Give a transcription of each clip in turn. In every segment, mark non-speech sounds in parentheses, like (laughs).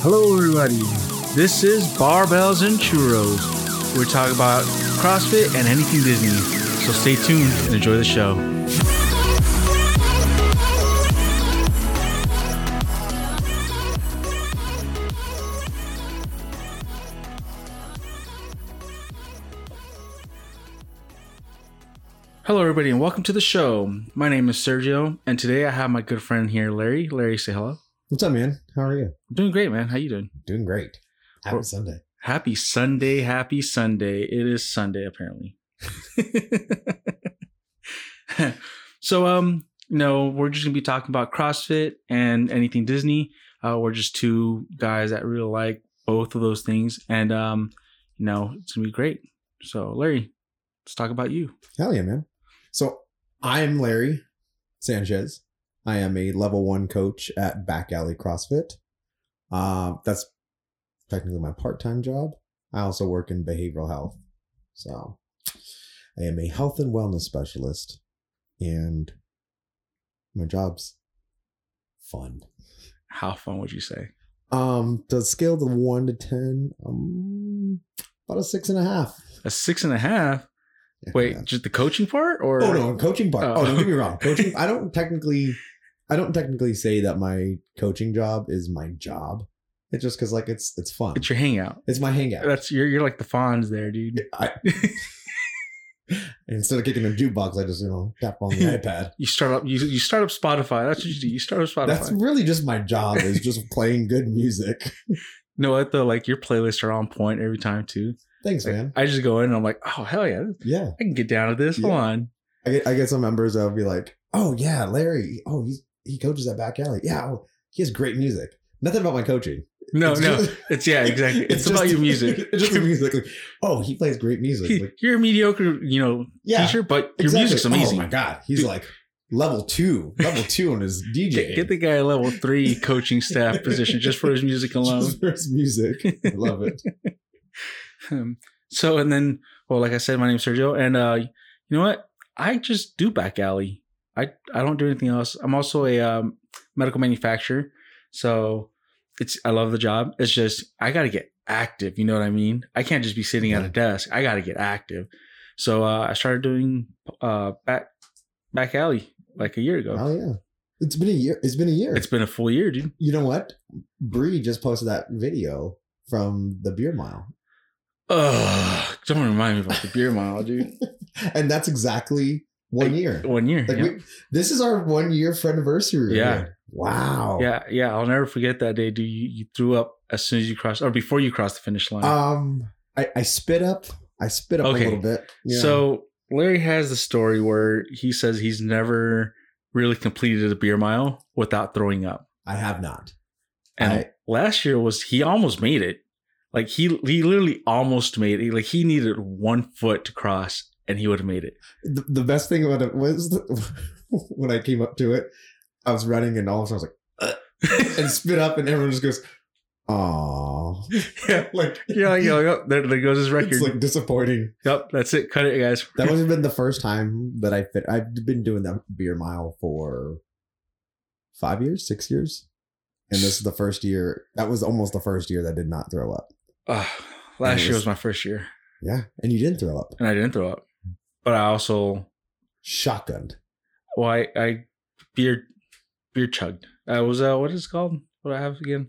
Hello, everybody. This is Barbells and Churros. We're talking about CrossFit and anything Disney. So stay tuned and enjoy the show. Hello, everybody, and welcome to the show. My name is Sergio, and today I have my good friend here, Larry. Larry, say hello. What's up, man? How are you? Doing great, man. How you doing? Doing great. Happy Well- Sunday. Happy Sunday, happy Sunday. It is Sunday apparently. (laughs) so um, you know, we're just gonna be talking about CrossFit and anything Disney. Uh, we're just two guys that really like both of those things, and um, you know, it's gonna be great. So, Larry, let's talk about you. Hell yeah, man. So I'm Larry Sanchez. I am a level one coach at Back Alley CrossFit. Uh, that's technically my part-time job. I also work in behavioral health. So I am a health and wellness specialist and my job's fun. How fun would you say? Um, to scale to one to ten, um, about a six and a half. A six and a half. Wait, Yeah. just the coaching part, or Oh no, coaching part. Oh. Oh, don't get me wrong. (laughs) Coaching. I don't technically, I don't technically say that my coaching job is my job. It's just because like it's it's fun. it's your hangout. It's my hangout. That's you're you're like the Fonz there, dude. I, (laughs) instead of kicking a jukebox, I just you know tap on the (laughs) iPad. You start up you, you start up Spotify. That's what you do. You start up Spotify. That's really just my job is just playing good music. (laughs) you know what though? Like your playlists are on point every time too. Thanks, Like, man. I just go in and I'm like, oh hell yeah, Yeah, I can get down to this. Hold on. I get I get some members that'll be like, oh yeah, Larry. Oh he's he coaches at Back Alley. Yeah, oh, he has great music. Nothing about my coaching. No, It's no. just- It's yeah, exactly. (laughs) (laughs) It's, just- about your music. It's just the music. Like, oh, he plays great music. Like, You're a mediocre, you know, yeah, teacher, but your exactly. music's amazing. Oh my god, he's Dude. like level two, level two on his (laughs) DJ. Get, get the guy a level three coaching staff position just for his music alone. Just for his music. I love it. Um, so and then, well, like I said, my name's Sergio, and uh, you know what? I just do back alley. I I don't do anything else. I'm also a um, medical manufacturer, so it's I love the job. It's just I got to get active. You know what I mean? I can't just be sitting at a desk. I got to get active. So uh, I started doing uh, back back alley like a year ago. Oh yeah, it's been a year. It's been a year. It's been a full year, dude. you know what? Bree just posted that video from the beer mile, Ugh, don't remind me about the beer mile, dude. (laughs) and that's exactly one Like, year. One year. Like yeah. we, this is our one year anniversary. Yeah. Wow. Yeah, yeah, I'll never forget that day, dude. You, you threw up as soon as you crossed, or before you crossed the finish line. Um, I, I spit up. I spit up Okay. a little bit. Yeah. So Larry has the story where he says he's never really completed a beer mile without throwing up. I have not. And I- last year was he almost made it. Like he he literally almost made it. Like he needed one foot to cross, and he would have made it. The, the best thing about it was (laughs) when I came up to it, I was running and all of a sudden I was like, and spit up, and everyone just goes, "Aww." (laughs) yeah, like (laughs) yeah, yeah. Oh, there, there goes his record. It's like disappointing. yep, that's it. Cut it, guys. That have been the first time that I fit. I've been doing that beer mile for five years, six years, and this is the first year. That was almost the first year that I did not throw up. Ugh, last it year was- was my first year, Yeah, and you didn't throw up. and I didn't throw up. But I also Shotgunned. Well, I, I beer beer chugged. Uh, was uh what is it called? What do I have again?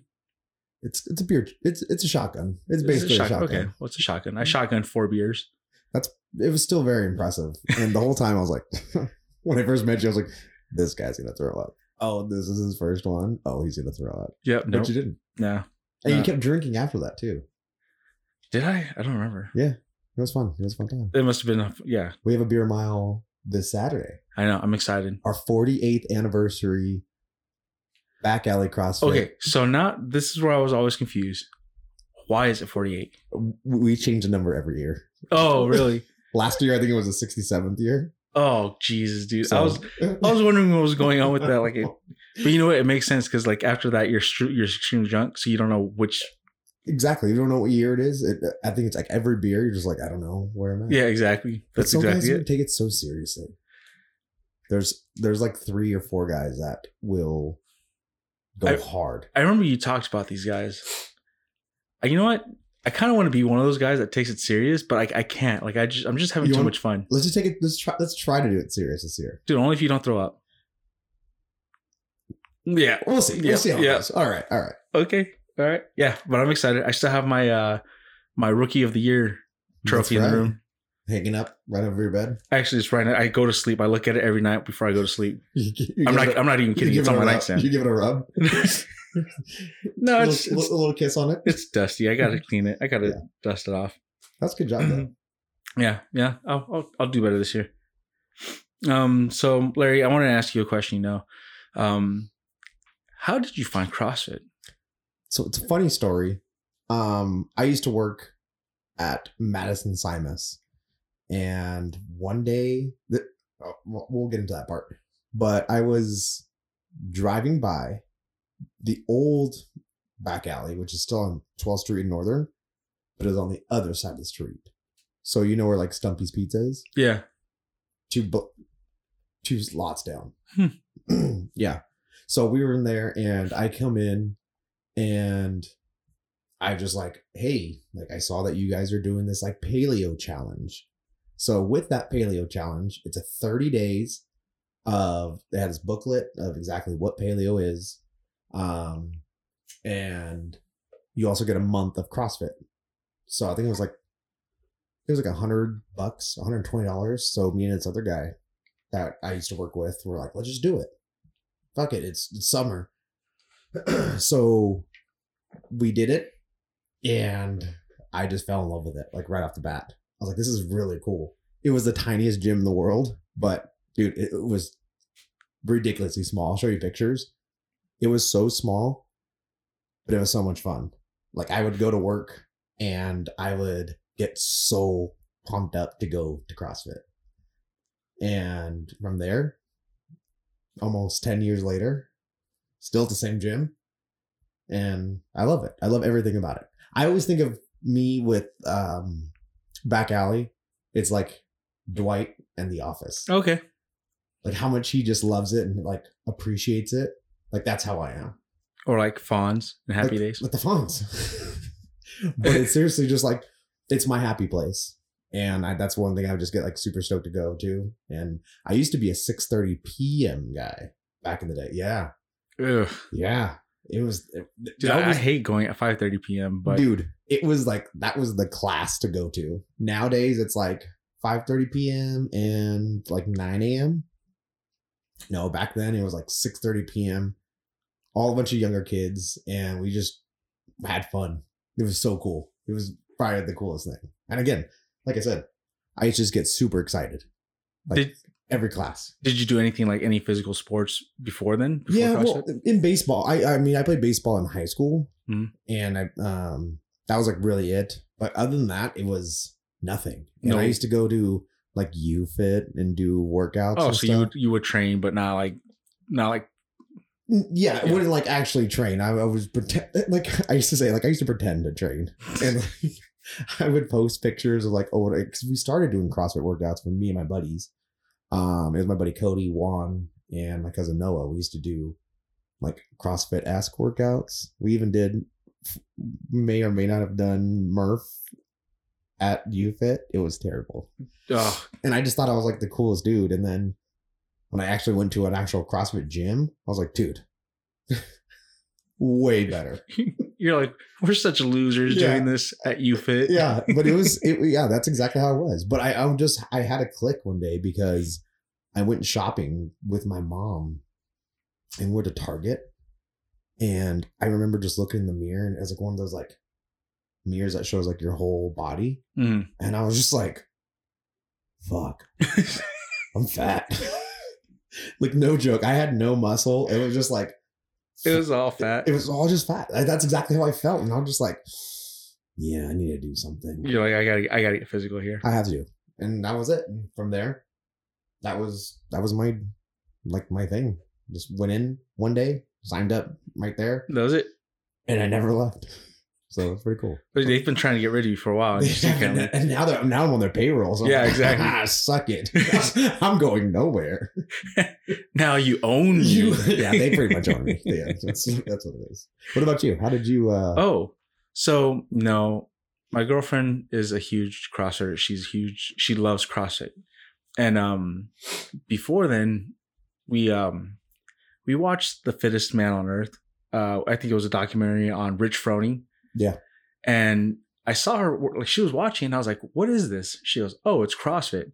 It's it's a beer. It's it's a shotgun. It's It's basically a, shot- shotgun. Okay, what's a shotgun? I shotgun four beers. That's it was still very impressive, and the whole time I was like, (laughs) when I first met you, I was like, this guy's gonna throw up. Oh, this is his first one. Oh, he's gonna throw up. Yep. But No. you didn't, No. and No. you kept drinking after that too. Did I? I don't remember. It was fun. It was a fun time. It must have been. A, yeah. We have a beer mile this Saturday. I know. I'm excited. our 48th anniversary back alley CrossFit. Okay. So now this is where I was always confused. Why is it 48? We change the number every year. Oh, really? (laughs) Last year, I think it was the 67th year. oh, Jesus, dude. I was I was wondering what was going on with that. Like, it, (laughs) but you know what? It makes sense because like after that, you're you're extremely drunk, so you don't know which. Exactly. You don't know what year it is. It, I think it's like every beer, you're just like, I don't know where I'm at. Yeah, exactly. But That's some exactly even it. take it so seriously. There's there's like three or four guys that will Go I- hard. I remember you talked about these guys. Uh, You know what? I kind of want to be one of those guys that takes it serious, but I, I can't. Like I just I'm just having You too want- much fun, Let's just take it. Let's try. Let's try to do it serious this year. dude. Only if you don't throw up. Yeah. We'll see. Yeah, We'll see how yeah. it goes. All right. All right. Okay. All right. Yeah, but I'm excited. I still have my uh my rookie of the year trophy in the room. Hanging up right over your bed. Actually, it's right now. I go to sleep. I look at it every night before I go to sleep. (laughs) You you I'm not. it- I'm not even kidding. It's it on my rub. nightstand. You give it a rub. (laughs) no, a, it's, little, it's a little kiss on it. it's dusty. I gotta clean it. I gotta Yeah. dust it off. That's a good job though. Yeah, yeah. I'll, I'll I'll do better this year. Um. So, Larry, I want to ask you a question. You know, um, how did you find CrossFit? So it's a funny story. Um, I used to work at Madison Simis, and one day, th- oh, we'll get into that part. But I was driving by the old back alley, which is still on 12th Street in Northern, but it was on the other side of the street. So you know where like Stumpy's Pizza is? Yeah. two bu- two lots down. Hmm. (clears throat) yeah. So we were in there and I come in and I just like, hey, like I saw that you guys are doing this like paleo challenge. So with that paleo challenge, it's a 30 days of they had this booklet of exactly what paleo is. Um and you also get a month of CrossFit. So I think it was like it was like a hundred bucks, one hundred twenty dollars. So me and this other guy that I used to work with were like, let's just do it. Fuck it, it's, it's summer. (clears throat) so we did it, and I just fell in love with it like right off the bat. I was like, this is really cool. It was the tiniest gym in the world, but dude, it, was ridiculously small. I'll show you pictures. It was so small, but it was so much fun. Like I would go to work and I would get so pumped up to go to CrossFit. And from there, almost 10 years later, still at the same gym. And I love it. I love everything about it. I always think of me with um, Back Alley. It's like Dwight and The Office. Okay. Like how much he just loves it and like appreciates it. Like that's how I am. Or like Fonz and Happy like, Days. with the Fonz. (laughs) but it's seriously just like it's my happy place, and I, that's one thing I would just get like super stoked to go to. And I used to be a six thirty p.m. guy back in the day. Yeah, Ugh. yeah, it was. Dude, I, was- hate going at 5:30 p.m. But dude, it was like that was the class to go to. Nowadays, it's like five thirty p.m. and like nine a.m. No, back then it was like six thirty p.m. All a bunch of younger kids, and we just had fun. It was so cool. It was probably the coolest thing. And again, like I said, I just get super excited. Like Did- every class. did you do anything like any physical sports before then? Before Yeah, CrossFit? well, in baseball, I I mean, I played baseball in high school, Mhm. and I um that was like really it. But other than that, it was nothing. And No. I used to go to like U Fit and do workouts. oh, so you stuff. would you would train, but not like not like Mm, yeah, I wouldn't like actually train. I, I was pretend (laughs) like I used to say like I used to pretend to train, (laughs) and like, (laughs) I would post pictures of like oh because we started doing CrossFit workouts with me and my buddies. Um, it was my buddy Cody Juan and my cousin Noah. We used to do like CrossFit ask workouts. We even did may or may not have done Murph at UFit. It was terrible oh, and I just thought I was like the coolest dude. And then when I actually went to an actual CrossFit gym, I was like, dude, way (laughs) better. you're like we're such losers Yeah. doing this at UFit. Yeah, but it was, (laughs) it, yeah, that's exactly how it was. But I, I'm just, I had a click one day because I went shopping with my mom and we're to Target. And I remember just looking in the mirror and it was like one of those like mirrors that shows like your whole body. Mhm. And I was just like, fuck, (laughs) I'm fat. like, no joke. I had no muscle. It was just like, It was all fat. it was all just fat. Like, That's exactly how I felt. And I'm just like, yeah, I need to do something. You're like I gotta I gotta get physical here. I have to. And that was it. And from there, that was that was my like my thing. Just went in one day, signed up right there, That was it. and I never left. So it's pretty cool. But they've been trying to get rid of you for a while. And (laughs) and now they're now I'm on their payroll. So Yeah, like, exactly. "Ah, suck it. (laughs) (laughs) I'm going nowhere. now you own You, you. yeah, they pretty much own me. Yeah, that's, that's what it is. What about you? How did you? uh Oh, so no, my girlfriend is a huge crosser. She's huge. She loves CrossFit. And um before then, we um we watched The Fittest Man on Earth. Uh I think it was a documentary on Rich Froning. Yeah. And I saw her like she was watching and I was like, "What is this?" She goes, "Oh, it's CrossFit."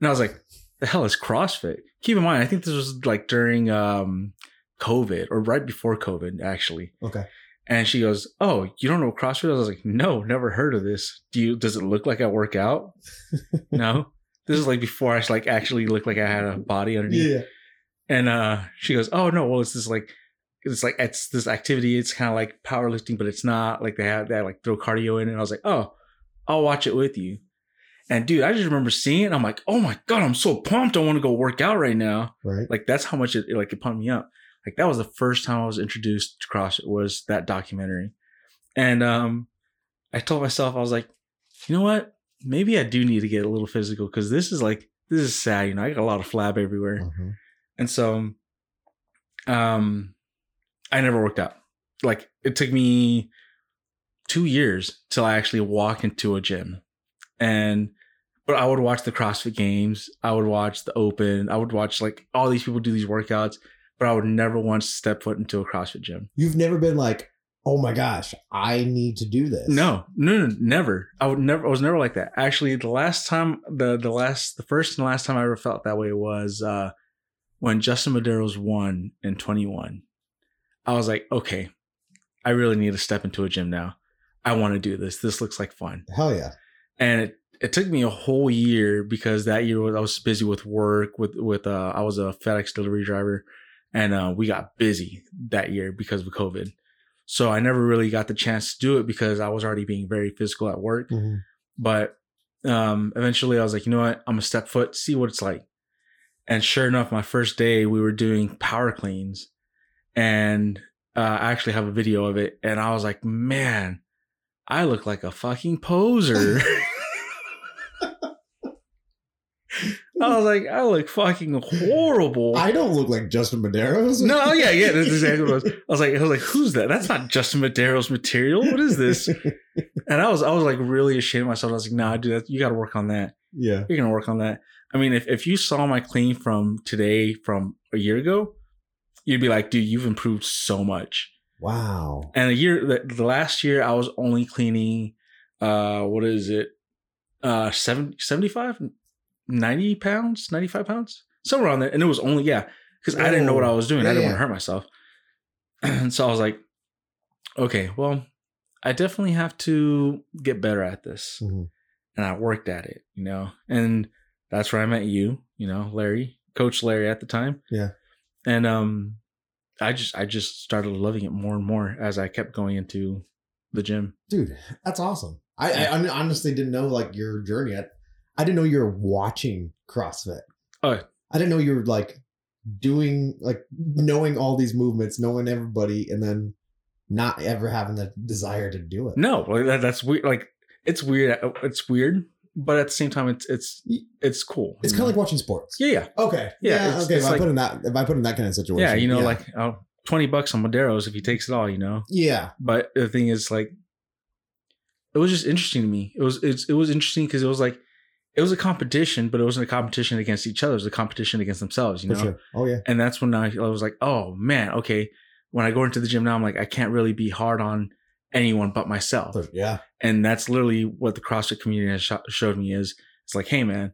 And I was like, "The hell is CrossFit?" Keep in mind, I think this was like during um COVID or right before COVID actually. Okay. And she goes, "Oh, you don't know CrossFit?" is?" I was like, "No, never heard of this. Do you? Does it look like I work out?" (laughs) no. This is like before I like actually looked like I had a body underneath. Yeah. And uh, she goes, "Oh no, well it's this like, it's like it's this activity. It's kind of like powerlifting, but it's not like they have that like throw cardio in." And I was like, "Oh, I'll watch it with you." And dude, I just remember seeing it. I'm like, "Oh my god, I'm so pumped! I want to go work out right now." Right. Like that's how much it like it pumped me up. Like that was the first time I was introduced to CrossFit was that documentary. And um I told myself I was like, you know what? Maybe I do need to get a little physical because this is like this is sad, you know. I got a lot of flab everywhere. Mhm. And so um I never worked out. Like it took me 2 years till I actually walk into a gym. And but I would watch the CrossFit games, I would watch the open, I would watch like all these people do these workouts, but I would never once step foot into a CrossFit gym. You've never been like, oh my gosh, I need to do this. No, no, no, never. I would never. I was never like that. Actually, the last time, the the last, the first and last time I ever felt that way was uh when Justin Medeiros won in twenty one. I was like, okay, I really need to step into a gym now. I want to do this. This looks like fun, Hell yeah. and it it took me a whole year because that year I was busy with work with with uh I was a FedEx delivery driver, and uh we got busy that year because of COVID. So I never really got the chance to do it because I was already being very physical at work. Mhm. But um, eventually I was like, you know what? I'm gonna step foot, see what it's like. And sure enough, my first day we were doing power cleans, and uh, I actually have a video of it. And I was like, man, I look like a fucking poser. (laughs) I was like, I look fucking horrible. I don't look like Justin Medeiros. no, oh, yeah, yeah, that's exactly what it was. (laughs) I was like, I was like, who's that? That's not Justin Medeiros material. What is this? And I was, I was like really ashamed of myself. I was like, nah, dude, that, you got to work on that. yeah. You're gonna work on that. I mean, if if you saw my clean from today, from a year ago, you'd be like, dude, you've improved so much. Wow. And a year, the, the last year, I was only cleaning, uh, what is it, uh, 70, 75, 90 pounds, 95 pounds, somewhere around there. And it was only, yeah, because I didn't know what I was doing. Yeah, I didn't yeah. want to hurt myself. and (clears throat) so I was like, okay, well, I definitely have to get better at this. Mhm. And I worked at it, you know, and that's where I met you, you know, Larry, Coach Larry at the time. Yeah. And, um, I just, I just started loving it more and more as I kept going into the gym. Dude, that's awesome. I, I hon- honestly didn't know like your journey. I, I didn't know you were watching CrossFit. Oh. I didn't know you were like doing like knowing all these movements, knowing everybody, and then not ever having the desire to do it. No, like that, that's weird. Like it's weird. It's weird, but at the same time, it's it's it's cool. It's kind of like watching sports. yeah, yeah, Okay. Yeah, Yeah. it's- okay. it's if I put in that, if I put in that kind of situation, yeah. You know, like oh, 20 bucks on Medeiros if he takes it all. You know, yeah, but the thing is, like, it was just interesting to me. It was it's, it was interesting because it was like it was a competition, but it wasn't a competition against each other. It was a competition against themselves. You know, sure. Oh yeah. and that's when I, I was like, oh man, okay. When I go into the gym now, I'm like, I can't really be hard on anyone but myself. Yeah. And that's literally what the CrossFit community has sho- showed me is it's like, hey man,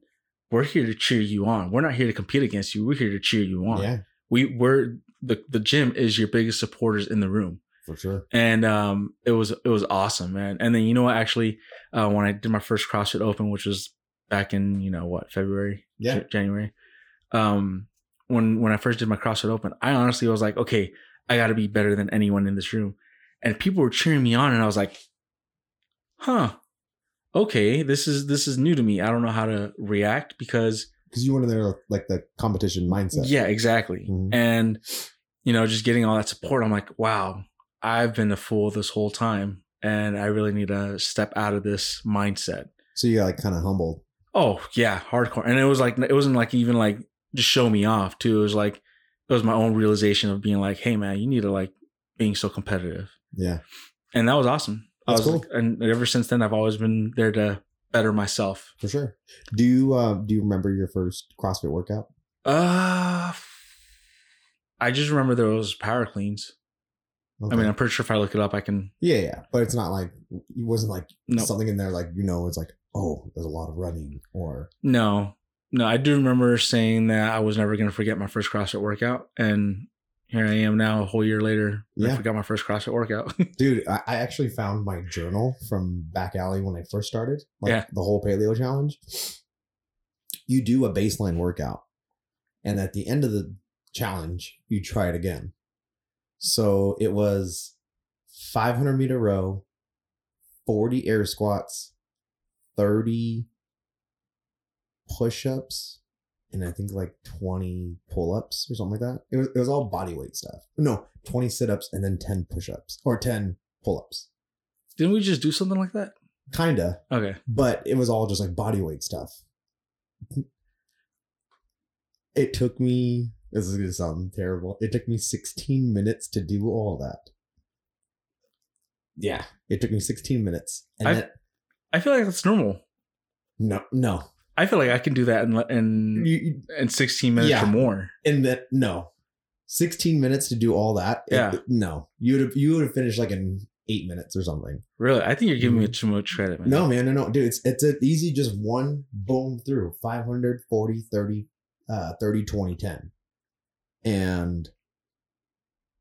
we're here to cheer you on. We're not here to compete against you. We're here to cheer you on. Yeah. We we're the the gym is your biggest supporters in the room. For sure. And um it was it was awesome, man. And then you know what actually uh when I did my first CrossFit Open, which was back in, you know, what, February, Yeah. J- January. Um when when I first did my CrossFit Open, I honestly was like, okay, I got to be better than anyone in this room. And people were cheering me on and I was like, "Huh. Okay, this is this is new to me. I don't know how to react because Because you went in there like the competition mindset. yeah, exactly. Mhm. And you know, just getting all that support, I'm like, wow, I've been a fool this whole time. and I really need to step out of this mindset. So you got like kind of humbled. Oh yeah, hardcore. And it was like it wasn't like even like just show me off too. It was like it was my own realization of being like, hey man, you need to like being so competitive. Yeah. And that was awesome. I That's was cool. like- and ever since then I've always been there to better myself. For sure. Do you uh do you remember your first CrossFit workout? Uh I just remember there was power cleans. I mean, I'm pretty sure if I look it up, I can. yeah, yeah. But it's not like it wasn't like No, something in there like you know, it's like, oh, there's a lot of running or no, no. I do remember saying that I was never going to forget my first CrossFit workout, and here I am now, a whole year later. Yeah. I forgot my first CrossFit workout. (laughs) dude, I, I actually found my journal from back alley when I first started. Like Yeah. the whole paleo challenge. You do a baseline workout. And at the end of the challenge, you try it again. So it was 500 meter row, 40 air squats, 30 push ups, and I think like 20 pull ups or something like that. It was, it was all body weight stuff. No, 20 sit ups and then 10 push ups or 10 pull ups. Didn't we just do something like that? Kinda, Okay. but it was all just like body weight stuff. It took me, this is going to sound terrible. It took me 16 minutes to do all that. Yeah, it took me 16 minutes. And then, I feel like that's normal. no, no. I feel like I can do that in in, You, in 16 minutes Yeah. or more. and that, no. 16 minutes to do all that? it- Yeah. no. You would have, you would have finished like in eight minutes or something. Really, I think you're giving me too much credit, man. Mm-hmm. No, man, no, no, dude. It's it's easy, just one boom through 500, 40, 30, uh, 30, 20, 10. And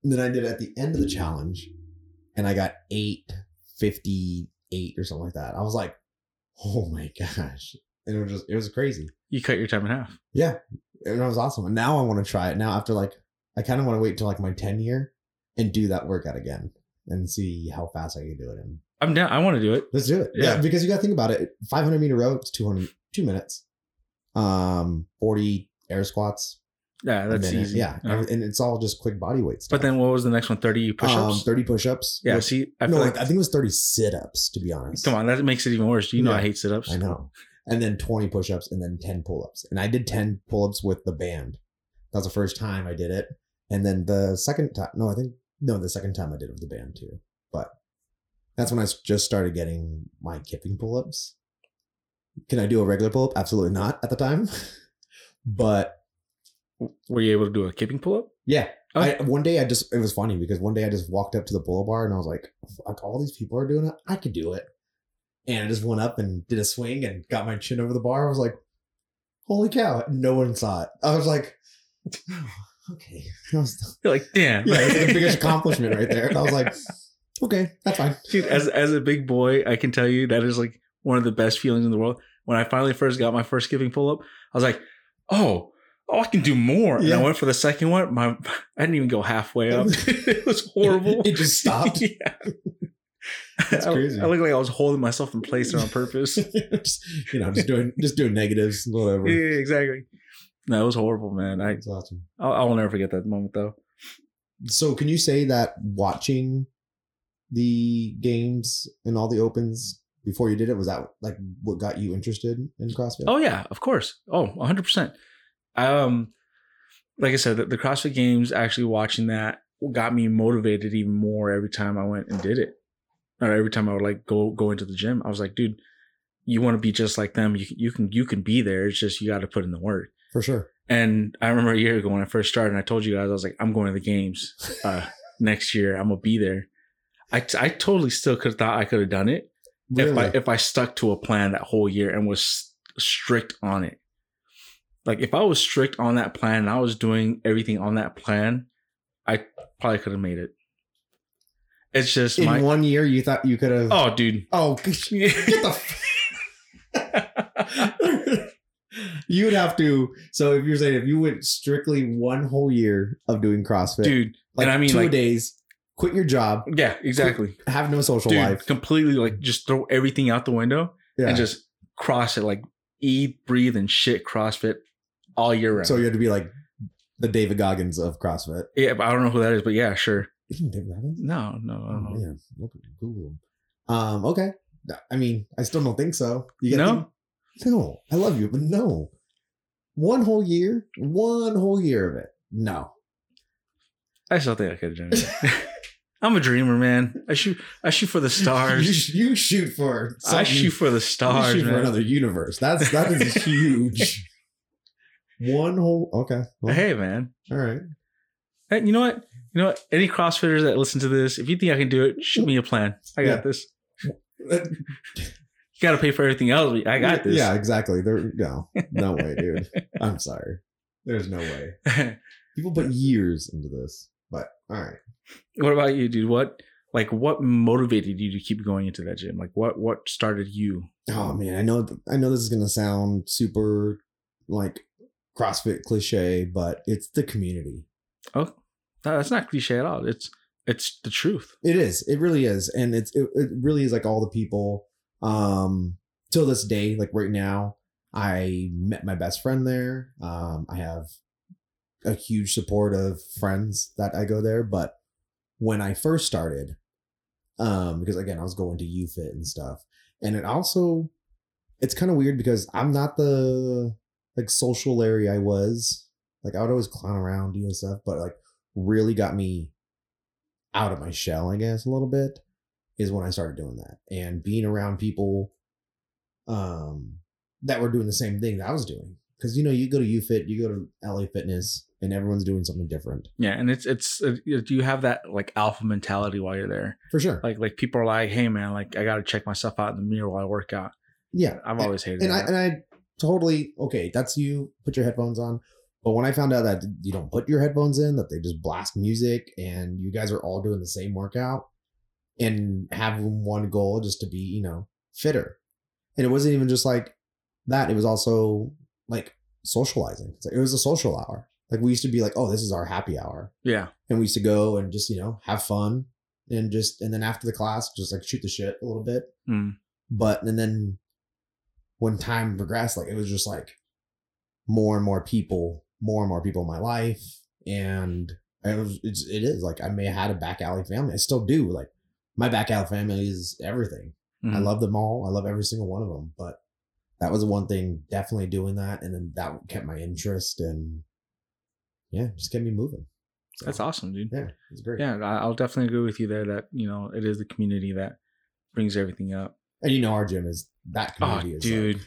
then I did it at the end of the challenge and I got 858 or something like that. I was like, oh my (laughs) gosh. And it was just, it was crazy. you cut your time in half. Yeah. And it was awesome. And now I want to try it. Now, after like, I kind of want to wait till like my 10 year and do that workout again and see how fast I can do it in. I'm down. I want to do it. Let's do it. Yeah, Yeah. because you got to think about it. 500 meter row, it's 200, two minutes. Um, 40 air squats. Yeah, that's easy. Yeah, Uh, and it's all just quick body weight stuff. but then what was the next one? 30 push-ups. um, 30 push-ups. yeah. With- See, I no, like I think it was 30 sit-ups. To be honest, come on, that makes it even worse. You know, Yeah. I hate sit-ups. I know. And then 20 push-ups, and then 10 pull-ups. And I did 10 pull-ups with the band. That was the first time I did it. And then the second time, no, I think no, the second time I did it with the band too. But that's when i just started getting my kipping pull-ups. Can I do a regular pull-up? Absolutely not at the time. (laughs) but Were you able to do a kipping pull-up? yeah, Okay. I, one day I just it was funny because one day I just walked up to the pull-up bar and I was like, "Fuck, all these people are doing it. I could do it." And I just went up and did a swing and got my chin over the bar. I was like, "Holy cow!" No one saw it. I was like, oh, (sighs) "Okay." (laughs) That was, (laughs) You're like, damn. yeah, it's the biggest (laughs) accomplishment right there. And I was like, "Okay, that's fine." Dude, as as a big boy, I can tell you that is like one of the best feelings in the world. When I finally first got my first kipping pull up, I was like, "Oh, oh, I can do more." And I went for the second one. My I didn't even go halfway up. it was horrible. It just stopped. yeah, (laughs) That's I- crazy. I, looked like I was holding myself in place on purpose. (laughs) You know, just doing just doing negatives, whatever. yeah, exactly. No, it was horrible, man. I That's awesome. I, I will never forget that moment though. So, can you say that watching the games and all the opens before you did it was that like what got you interested in CrossFit? Oh yeah, of course. Oh, 100%. Um like I said, the, the CrossFit games actually watching that got me motivated even more every time I went and did it. Or every time I would like go go into the gym. I was like, dude, you want to be just like them. You can you can you can be there. It's just you got to put in the work. for sure. And I remember a year ago when I first started, and I told you guys I was like, I'm going to the games uh, (laughs) next year. I'm gonna be there. I, I totally still could have thought I could have done it Really? if I if I stuck to a plan that whole year and was strict on it. Like if I was strict on that plan and I was doing everything on that plan, I probably could have made it. It's just in my one year, you thought you could have. oh, dude. Oh, (laughs) get the. f- (laughs) You'd have to. So if you're saying if you went strictly one whole year of doing CrossFit, dude. like I mean, two like- days, quit your job, Yeah, exactly. have no social Dude, life, completely like just throw everything out the window yeah. and just cross it like eat, breathe, and shit CrossFit all year round. so you had to be like the David Goggins of CrossFit. yeah, but I don't know who that is, but yeah, sure. Isn't Goggins? No, no, I Oh don't know. man, look at Google. him. Um, okay. I mean, I still don't think so. You No? no, I love you, but no. One whole year, one whole year of it. No. I still think I could have done it. (laughs) I'm a dreamer, man. I shoot. I shoot for the stars. sh- you shoot for. I shoot for the you stars, shoot for another universe. That's that is (laughs) huge. One whole. Okay. well, Hey, man. All right. Hey, you know what? You know what? Any CrossFitters that listen to this, if you think I can do it, shoot me a plan. I got Yeah. this. You got to pay for everything else. I got this. Yeah, exactly. There. No. No (laughs) way, dude. I'm sorry. There's no way. (laughs) People put years into this, but all right. what about you, dude? What like what motivated you to keep going into that gym? Like what what started you? Oh man, I know I know this is gonna sound super like CrossFit cliche, but it's the community. Oh, that- that's not cliche at all. It's it's the truth. It is. It really is, and it's it, it really is like all the people. Um, till this day, like right now, I met my best friend there. Um, I have a huge support of friends that I go there, but when I first started, um, because again, I was going to UFit and stuff, and it also, it's kind of weird because I'm not the like social Larry I was. Like I would always clown around doing stuff, but like really got me out of my shell, I guess, a little bit, is when I started doing that. And being around people um that were doing the same thing that I was doing. Because you know, you go to UFit, you go to LA Fitness, and everyone's doing something different. Yeah, and it's it's uh, you have that like alpha mentality while you're there. For sure. Like like people are like, hey man, like I got to check myself out in the mirror while I work out. yeah. I've always hated and I that. and I totally okay, that's you, put your headphones on. But when I found out that you don't put your headphones in, that they just blast music and you guys are all doing the same workout and have one goal just to be, you know, fitter. And it wasn't even just like that, it was also like socializing. Like, it was a social hour. Like we used to be like, oh, this is our happy hour. yeah, And we used to go and just, you know, have fun and just and then after the class, just like shoot the shit a little bit Mm. but and then when time progressed like it was just like more and more people more and more people in my life and it was it's, it is like i may have had a back alley family i still do like my back alley family is everything i Mhm. love them all i love every single one of them but that was one thing definitely doing that and then that kept my interest and yeah just kept me moving So, that's awesome, dude. yeah it's great Yeah, I- I'll definitely agree with you there. That you know, it is the community that brings everything up. and you know our gym is that Oh, community is dude,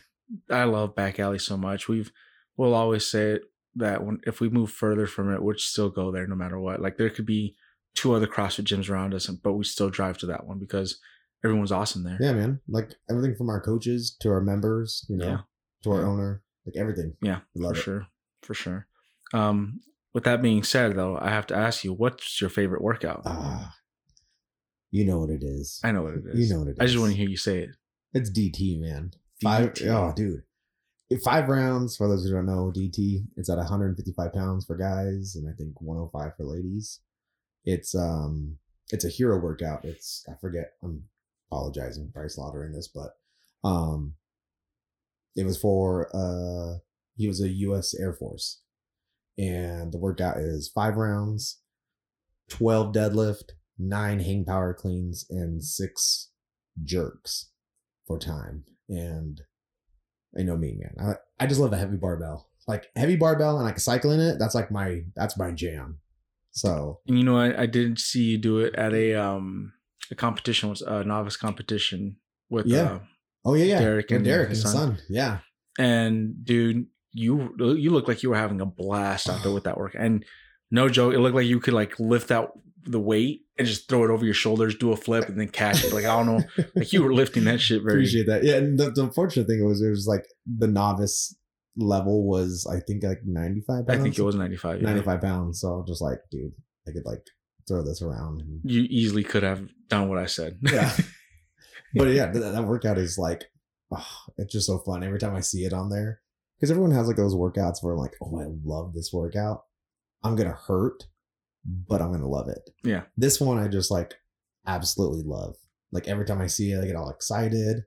like, I love back alley so much. We've we'll always say it that when if we move further from it, we'd still go there no matter what. Like there could be two other CrossFit gyms around us, but we still drive to that one because everyone's awesome there. Yeah, man. Like everything from our coaches to our members, you know, Yeah. to our Yeah. owner, like everything. Yeah, for it. sure, for sure. Um, with that being said, though, I have to ask you, what's your favorite workout? Ah, you know what it is. I know what it is. You know what it is. I just want to hear you say it. It's DT, man. Five. DT. Oh, dude. Five rounds for those who don't know DT. It's at 155 pounds for guys, and I think 105 for ladies. It's um, it's a hero workout. It's I forget. I'm apologizing, probably slaughtering this, but um, it was for uh, he was a U.S. Air Force, and the workout is five rounds, 12 deadlift, nine hang power cleans, and six jerks for time. And I know me, man. I, I just love a heavy barbell. Like heavy barbell and I like in it, that's like my that's my jam. So And you know, I, I did see you do it at a um a competition, was a novice competition with Yeah. uh, oh yeah, yeah. Derek With and Derek and his his son. son. Yeah. and dude, you you look like you were having a blast out there with that work. And no joke, it looked like you could like lift out the weight and just throw it over your shoulders, do a flip, and then catch it. Like I don't know, like you were lifting that shit very. Appreciate that. Yeah. And the, the unfortunate thing was it was like the novice level was I think like 95 I think it was ninety five. Yeah. 95 pounds. So I'm just like, dude, I could like throw this around. And, You easily could have done what I said. yeah. (laughs) but yeah, that, that workout is like, oh, it's just so fun every time I see it on there. Because everyone has like those workouts where I'm like, oh, I love this workout. I'm gonna hurt, but I'm gonna love it. Yeah. This one I just like absolutely love. Like every time I see it, I get all excited.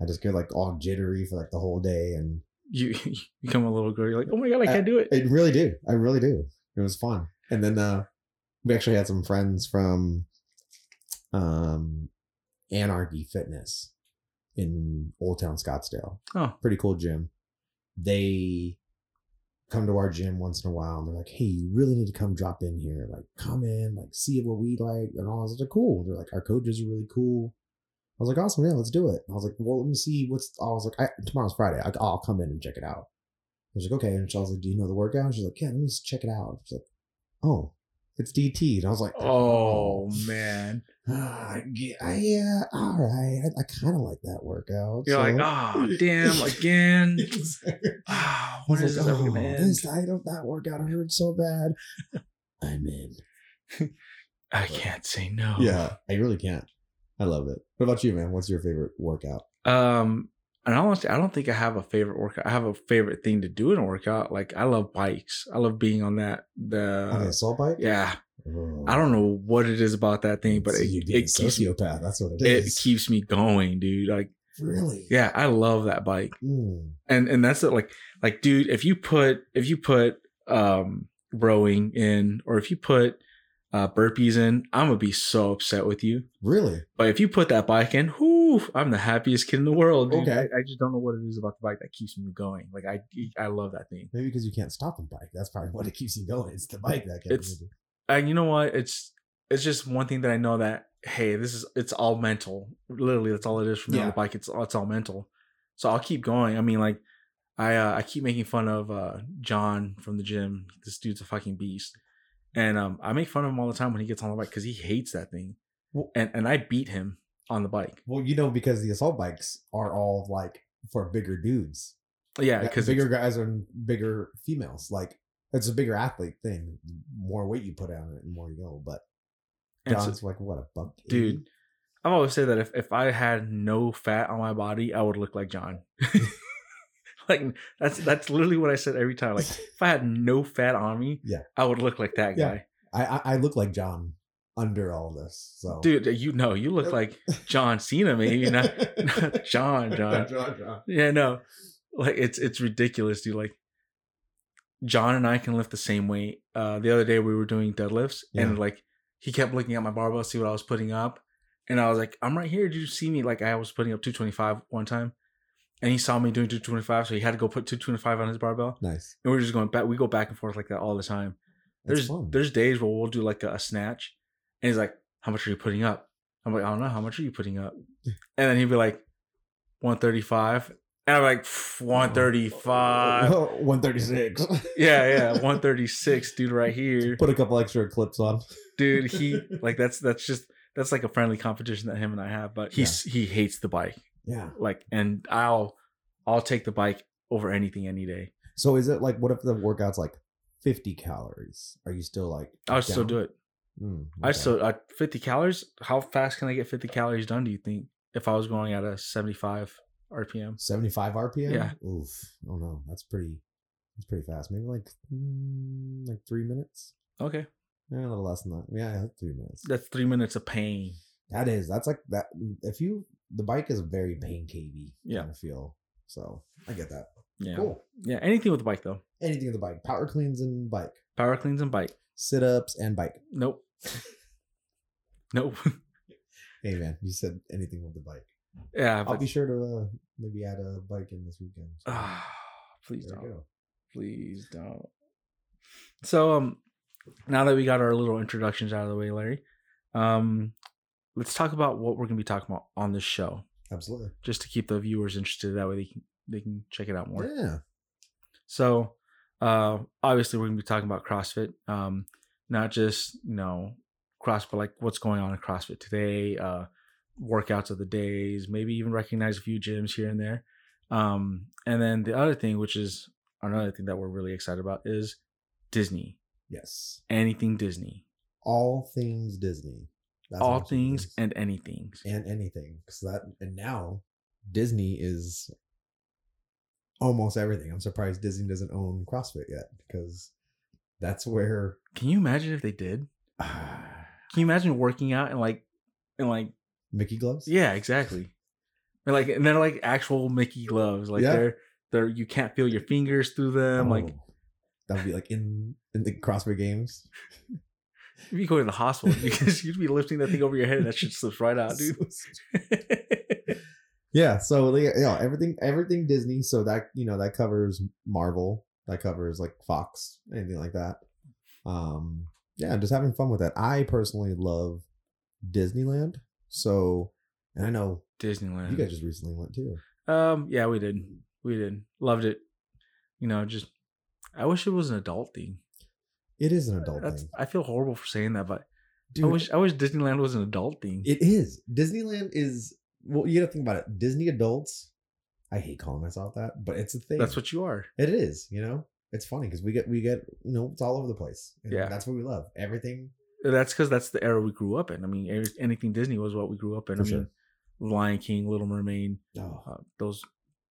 I just get like all jittery for like the whole day, and you (laughs) you become a little girl. You're like, oh my god, I can't do it. I really do. I really do. It was fun. And then uh we actually had some friends from um Anarchy Fitness in Old Town Scottsdale. Oh. pretty cool gym. They come to our gym once in a while and they're like, "Hey, you really need to come drop in here. Like, come in, like, see what we like." And all. I was like, "Cool." They're like, "Our coaches are really cool." I was like, "Awesome, yeah, let's do it." I was like, "Well, let me see what's." I was like, I, "Tomorrow's Friday. I, I'll come in and check it out." I was like, "Okay." And she was like, "Do you know the workout?" She's like, "Yeah, let me just check it out." She's like, "Oh, it's DT." And I was like, Oh man. Ah, yeah, I- yeah, all right. I, I kind of like that workout. You're like, so- oh (laughs) damn, again. (laughs) Ah, I when was is like, this oh, this I don't that workout hurt so bad. I'm in. (laughs) I can't say no. Yeah, I really can't. I love it. What about you, man? What's your favorite workout? Um, and honestly, I don't think I have a favorite workout. I have a favorite thing to do in a workout. Like I love bikes. I love being on that. The okay, assault bike. yeah. Oh. I don't know what it is about that thing, but So it, it keeps me. That's what it it is. It keeps me going, dude. Like really. yeah, I love that bike. Mm. and and that's it like like dude if you put if you put um rowing in or if you put uh burpees in i'm gonna be so upset with you Really? but if you put that bike in whoo i'm the happiest kid in the world dude. Okay. I, I just don't know what it is about the bike that keeps me going like i i love that thing Maybe because you can't stop a bike. That's probably (laughs) what it keeps you going. It's the bike that keeps It's- you. And you know what? It's it's just one thing that i know that hey this is it's all mental. Literally that's all it is for me on the bike. It's it's all mental. So i'll keep going. I mean like i uh, i keep making fun of uh john from the gym. This dude's a fucking beast. And um i make fun of him all the time when he gets on the bike because he hates that thing. Well- and and i beat him on the bike. Well, you know, because the assault bikes are all like for bigger dudes. yeah Yeah, because bigger guys are bigger females. Like it's a bigger athlete thing. The more weight you put on it, the more you go. But and so- John's like what a Dude. 80? I've always said that if, if I had no fat on my body, I would look like John. (laughs) (laughs) like that's that's literally what I said every time. Like (laughs) if I had no fat on me, Yeah. I would look like that Yeah. guy. I, I I look like John under all this. So Dude, you know, you look like John Cena, maybe not, not John, John. John, John. Yeah, no, like it's it's ridiculous, dude. Like John and I can lift the same weight. Uh, the other day we were doing deadlifts, and like he kept looking at my barbell, see what I was putting up, and I was like, "I'm right here. Did you see me?" Like I was putting up 225 one time, and he saw me doing 225, so he had to go put 225 on his barbell, Nice. and we are just going back. We go back and forth like that all the time. That's There's fun. there's days where we'll do like a, a snatch, and he's like, "How much are you putting up?" I'm like, "I don't know. How much are you putting up?" (laughs) And then he'd be like, "135," and I'm like, "135." 136. (laughs) (laughs) Yeah, yeah, 136, dude, right here, Put a couple extra clips on. dude. He (laughs) like that's that's just that's like a friendly competition that him and I have, but he's he hates the bike, Yeah. like, and I'll I'll take the bike over anything any day. So is it like what if the workout's like 50 calories? Are you still like I would still do it. Mm, I still uh, 50 calories. How fast can I get 50 calories done? Do you think if I was going at a 75 RPM? 75 RPM? Yeah. Oof. Oh no, that's pretty that's pretty fast. Maybe like mm, like 3 minutes. Okay, Yeah, a little less than that. Yeah, 3 minutes. that's three minutes of pain. That is. That's like that if you the bike is very pain cavey Yeah. kind of feel. So, I get that. Yeah, Cool. yeah. Anything with the bike though. Anything with the bike. Power cleans and bike. Power cleans and bike. Sit-ups and bike. Nope. (laughs) (laughs) nope. Hey man, you said anything with the bike. Yeah, I'll but be sure to uh, maybe add a bike in this weekend. So, (sighs) please there don't. Please don't. So um now that we got our little introductions out of the way, Larry, um let's talk about what we're gonna be talking about on this show. Absolutely. Just to keep the viewers interested. That way they can they can check it out more. Yeah. So uh obviously we're gonna be talking about CrossFit. Um not just, you know, CrossFit, like what's going on in CrossFit today, uh workouts of the days, maybe even recognize a few gyms here and there. Um and then the other thing, which is another thing that we're really excited about, is Disney. Yes. Anything Disney. All things Disney. That's All things and anything. and anything. Because that and now Disney is almost everything. I'm surprised Disney doesn't own CrossFit yet because that's where Can you imagine if they did? (sighs) Can you imagine working out and like and like Mickey gloves. Yeah, exactly. They're like and they're like actual Mickey gloves. Like Yeah. they're they're you can't feel your fingers through them. Like Oh, that would be like in in the CrossFit games. (laughs) If you go to the hospital, because (laughs) you'd be lifting that thing over your head and that shit slips right out, dude. (laughs) yeah so like, you know everything everything disney so that you know that covers marvel that covers like fox anything like that um yeah just having fun with that i personally love disneyland so and i know Disneyland. you guys just recently went too Um, yeah, we did. We did. Loved it. You know, just I wish it was an adult thing. it is an adult That's thing I feel horrible for saying that, but Dude, I wish I wish Disneyland was an adult thing. it is disneyland is well you gotta think about it disney adults i hate calling myself that but it's a thing That's what you are. it is you know it's funny because we get we get you know it's all over the place and Yeah. that's what we love everything That's because that's the era we grew up in. I mean, anything Disney was what we grew up in. For I mean, sure. Lion King, Little Mermaid, oh uh, those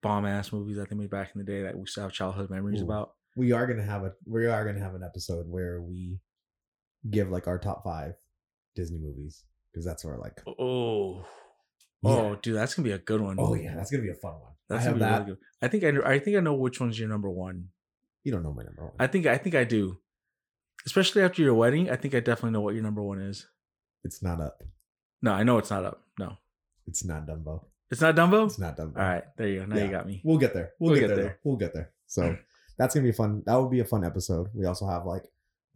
bomb ass movies that they made back in the day that we still have childhood memories Ooh. about. we are gonna have a we are gonna have an episode where we give like our top five Disney movies because that's where like Oh, Yeah. oh, dude, that's gonna be a good one. oh yeah that's gonna be a fun one. that's I have that. really good. I think I I think I know which one's your number one. You don't know my number one. I think I think I do. Especially after your wedding, I think I definitely know what your number one is. it's not up. No, I know it's not up. No, It's not Dumbo. it's not Dumbo. It's not Dumbo. All right, there you go. Now Yeah. you got me. We'll get there. We'll, We'll get, get there. there. We'll get there. So (laughs) that's gonna be fun. That would be a fun episode. We also have like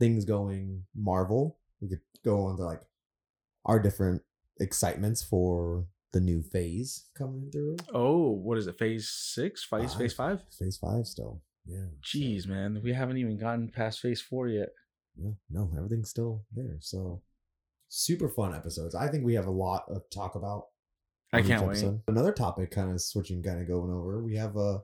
things going Marvel. We could go on to like our different excitements for the new phase coming through. Oh, what is it? Phase six? Phase phase five? Phase five still. Yeah. Jeez, man, we haven't even gotten past phase four yet. Yeah. No, everything's still there. So super fun episodes. I think we have a lot of talk about. I can't wait. Another topic, kind of switching, kind of going over. We have a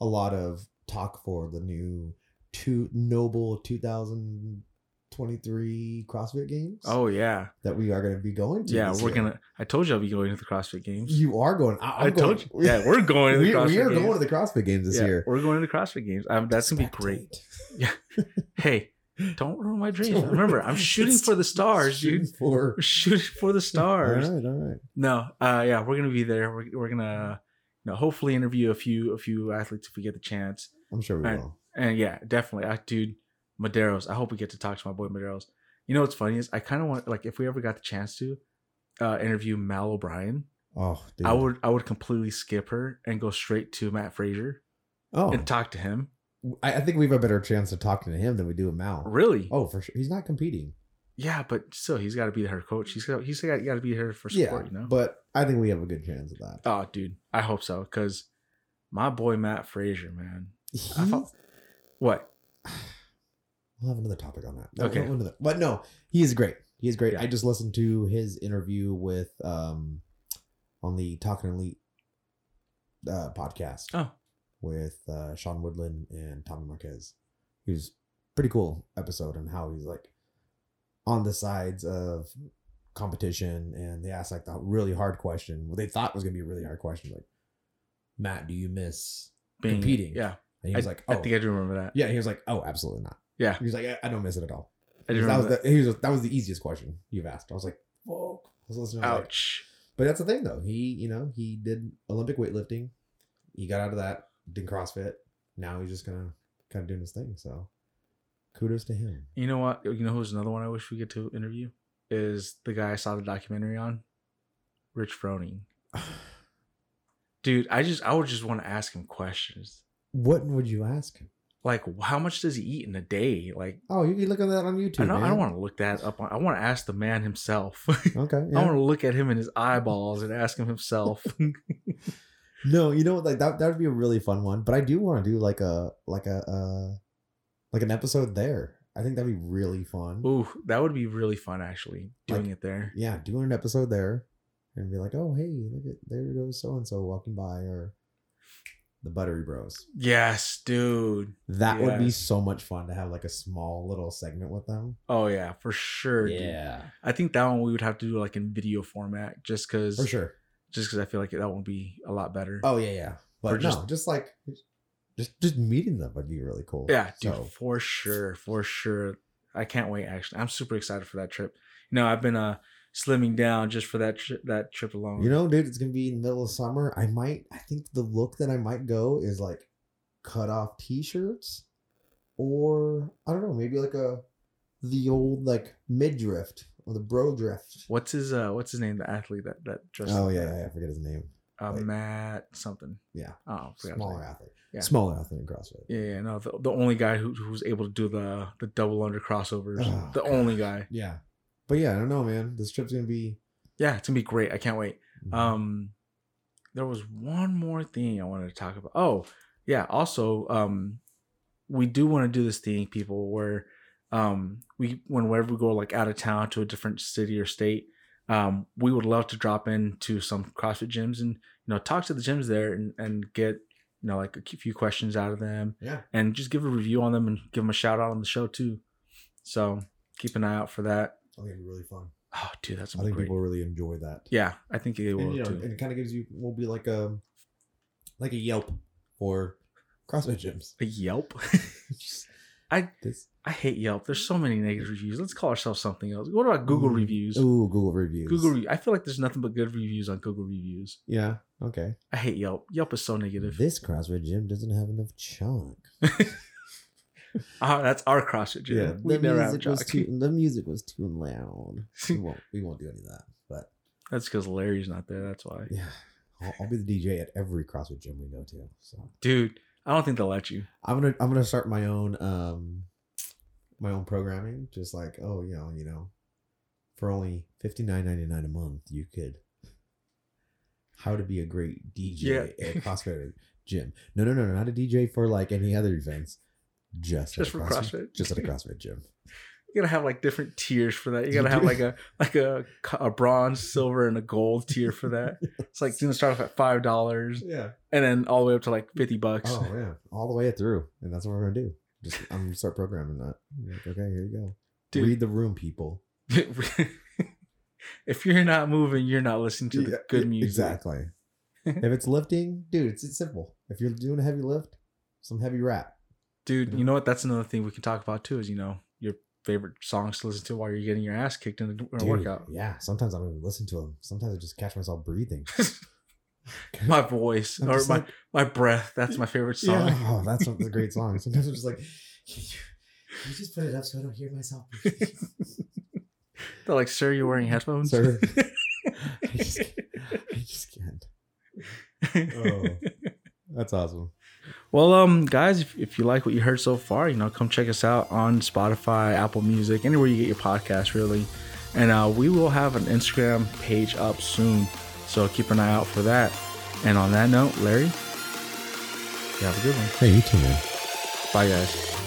a lot of talk for the new two noble 2023 CrossFit Games. Oh yeah, that we are going to be going to. yeah. We're year. gonna. I told you I'll be going to the CrossFit Games. You are going. I, I I'm going- told you. Yeah, we're going to the (laughs) we, CrossFit we are Games. going to the CrossFit Games this Yeah, year. We're going to the CrossFit Games. Um, that's gonna be great. Spectate. (laughs) Hey, don't ruin my dreams. Don't Remember, I'm shooting for the stars, Shooting dude. For We're shooting for the stars. All right, all right. No, uh, yeah, we're gonna be there. We're, we're gonna, you know, hopefully interview a few a few athletes if we get the chance. I'm sure we right. will. And yeah, definitely, I dude, Medeiros. I hope we get to talk to my boy Medeiros. You know what's funny is I kind of want like if we ever got the chance to uh, interview Mal O'Brien, Oh, dude. I would I would completely skip her and go straight to Mat Fraser Oh, and talk to him. I, I think we have a better chance of talking to him than we do with Mal. Really? Oh, for sure. He's not competing. Yeah, but still, he's got to be her coach. He's got he's got, got to be here for support. yeah, you know. but I think we have a good chance of that. oh, dude, I hope so because my boy Mat Fraser, man. I He- thought- What? (sighs) We'll have another topic on that. Okay. no, another- But no, he is great. He is great. Yeah. I just listened to his interview with um on the Talking Elite uh, podcast Oh, with uh, Sean Woodland and Tommy Marquez. He was pretty cool episode on how he's like on the sides of competition and they asked like the really hard question. What they thought was gonna be a really hard question, like Matt, do you miss being Competing. Yeah, and he was I, like, Oh I think I do remember that. yeah, he was like, Oh, absolutely not. Yeah, He was like, I, I don't miss it at all. That was remember the, he was that was the easiest question you've asked. I was like, "Fuck." I was was like- Ouch. but that's the thing, though. He, you know, he did Olympic weightlifting. He got out of that, did CrossFit. Now he's just gonna kind of doing his thing. So, kudos to him. You know what? You know who's another one I wish we get to interview is the guy I saw the documentary on, Rich Froning. (sighs) Dude, I just I would just want to ask him questions What would you ask him? like how much does he eat in a day? Like Oh, you can look at that on YouTube. I don't I don't want to look that up. On, I want to ask the man himself. Okay. (laughs) I want to look at him in his eyeballs and ask him himself. (laughs) (laughs) No, you know what? Like that. That would be a really fun one. But I do want to do like a like a uh like an episode there. I think that'd be really fun. Ooh, that would be really fun actually doing Like- it there. yeah, doing an episode there and be like, oh hey, look at there goes so and so walking by or the Buttery Bros. Yes, dude. That would be so much fun to have like a small little segment with them. Oh yeah, for sure. dude. I think that one we would have to do like in video format, just because, for sure. Just because I feel like that would be a lot better. Oh yeah, yeah. But Or no, just- just like just just meeting them would be really cool. yeah, dude, So, for sure, for sure. I can't wait. Actually, I'm super excited for that trip. You know, I've been uh slimming down just for that trip. That trip alone. you know, dude, it's gonna be in the middle of summer. I might. I think the look that I might go is like cut off t-shirts, or I don't know, maybe like a the old like mid drift or the bro drift. What's his uh what's his name? The athlete that that just Oh yeah, yeah, I forget his name. uh, wait. Matt something. Yeah, Oh, I forgot his smaller athlete. Yeah. Smaller athlete in CrossFit. Yeah, yeah, no, the, the only guy who who's able to do the the double under crossovers. Oh, the God. only guy. Yeah, but yeah, I don't know, man. This trip's gonna be. Yeah, it's gonna be great. I can't wait. Mm-hmm. Um, there was one more thing I wanted to talk about. Oh, yeah. Also, um, we do want to do this thing, people, where um, we when whenever we go like out of town to a different city or state, um, we would love to drop into some CrossFit gyms and you know talk to the gyms there and and get you know like a few questions out of them yeah, and just give a review on them and give them a shout out on the show too. So keep an eye out for that. I think it'd be really fun. Oh, dude, that's I think great. people really enjoy that. yeah, I think they will and, you know, too. and it kind of gives you will be like a like a Yelp for CrossFit gyms. A Yelp. (laughs) (laughs) I this. I hate Yelp. There's so many negative reviews. Let's call ourselves something else. What about Google Mm. reviews? Ooh, Google reviews. Google. Re- I feel like there's nothing but good reviews on Google reviews. Yeah. Okay. I hate Yelp. Yelp is so negative. This CrossFit gym doesn't have enough chunk. Ah, (laughs) that's our CrossFit gym. we the never have music was jockey. too. (laughs) The music was too loud. we (laughs) won't. We won't do any of that. But That's because Larry's not there. That's why, yeah, I'll, I'll be the DJ at every CrossFit gym we go to. So dude. I don't think they'll let you. I'm gonna I'm gonna start my own um my own programming. Just like oh you know you know for only fifty nine ninety nine a month you could how to be a great DJ Yeah. at CrossFit gym. No no no no not a DJ for like any other events. Just Just at a for CrossFit? Just at a (laughs) CrossFit gym. You gotta have like different tiers for that. You You gotta have like a like a, a bronze, silver, and a gold tier for that. (laughs) It's like gonna start off at five dollars Yeah. and then all the way up to like fifty bucks. Oh yeah, all the way through, and that's what we're gonna do. Just I'm gonna start programming that. Like, okay, here you go. Dude. Read the room, people. (laughs) if you're not moving, you're not listening to the Yeah, good music. Exactly. (laughs) if it's lifting, dude, it's, it's simple. If you're doing a heavy lift, some heavy rap. Dude, you know what? That's another thing we can talk about too. Is you know your favorite songs to listen to while you're getting your ass kicked in a, in a Dude, workout. Yeah. Sometimes I don't even listen to them. Sometimes I just catch myself breathing. (laughs) (laughs) my voice or my like, my breath. That's my favorite song. yeah, oh, that's a great song. (laughs) Sometimes I'm just like, can you, can you just put it up so I don't hear myself? (laughs) They're like, sir, you're wearing headphones. Sir. I just, I just can't. Oh. That's awesome. Well, um, guys, if, if you like what you heard so far, you know, come check us out on Spotify, Apple Music, anywhere you get your podcast, really. And uh, we will have an Instagram page up soon, so keep an eye out for that. And on that note, Larry, you have a good one. Hey, you too, man. Bye, guys.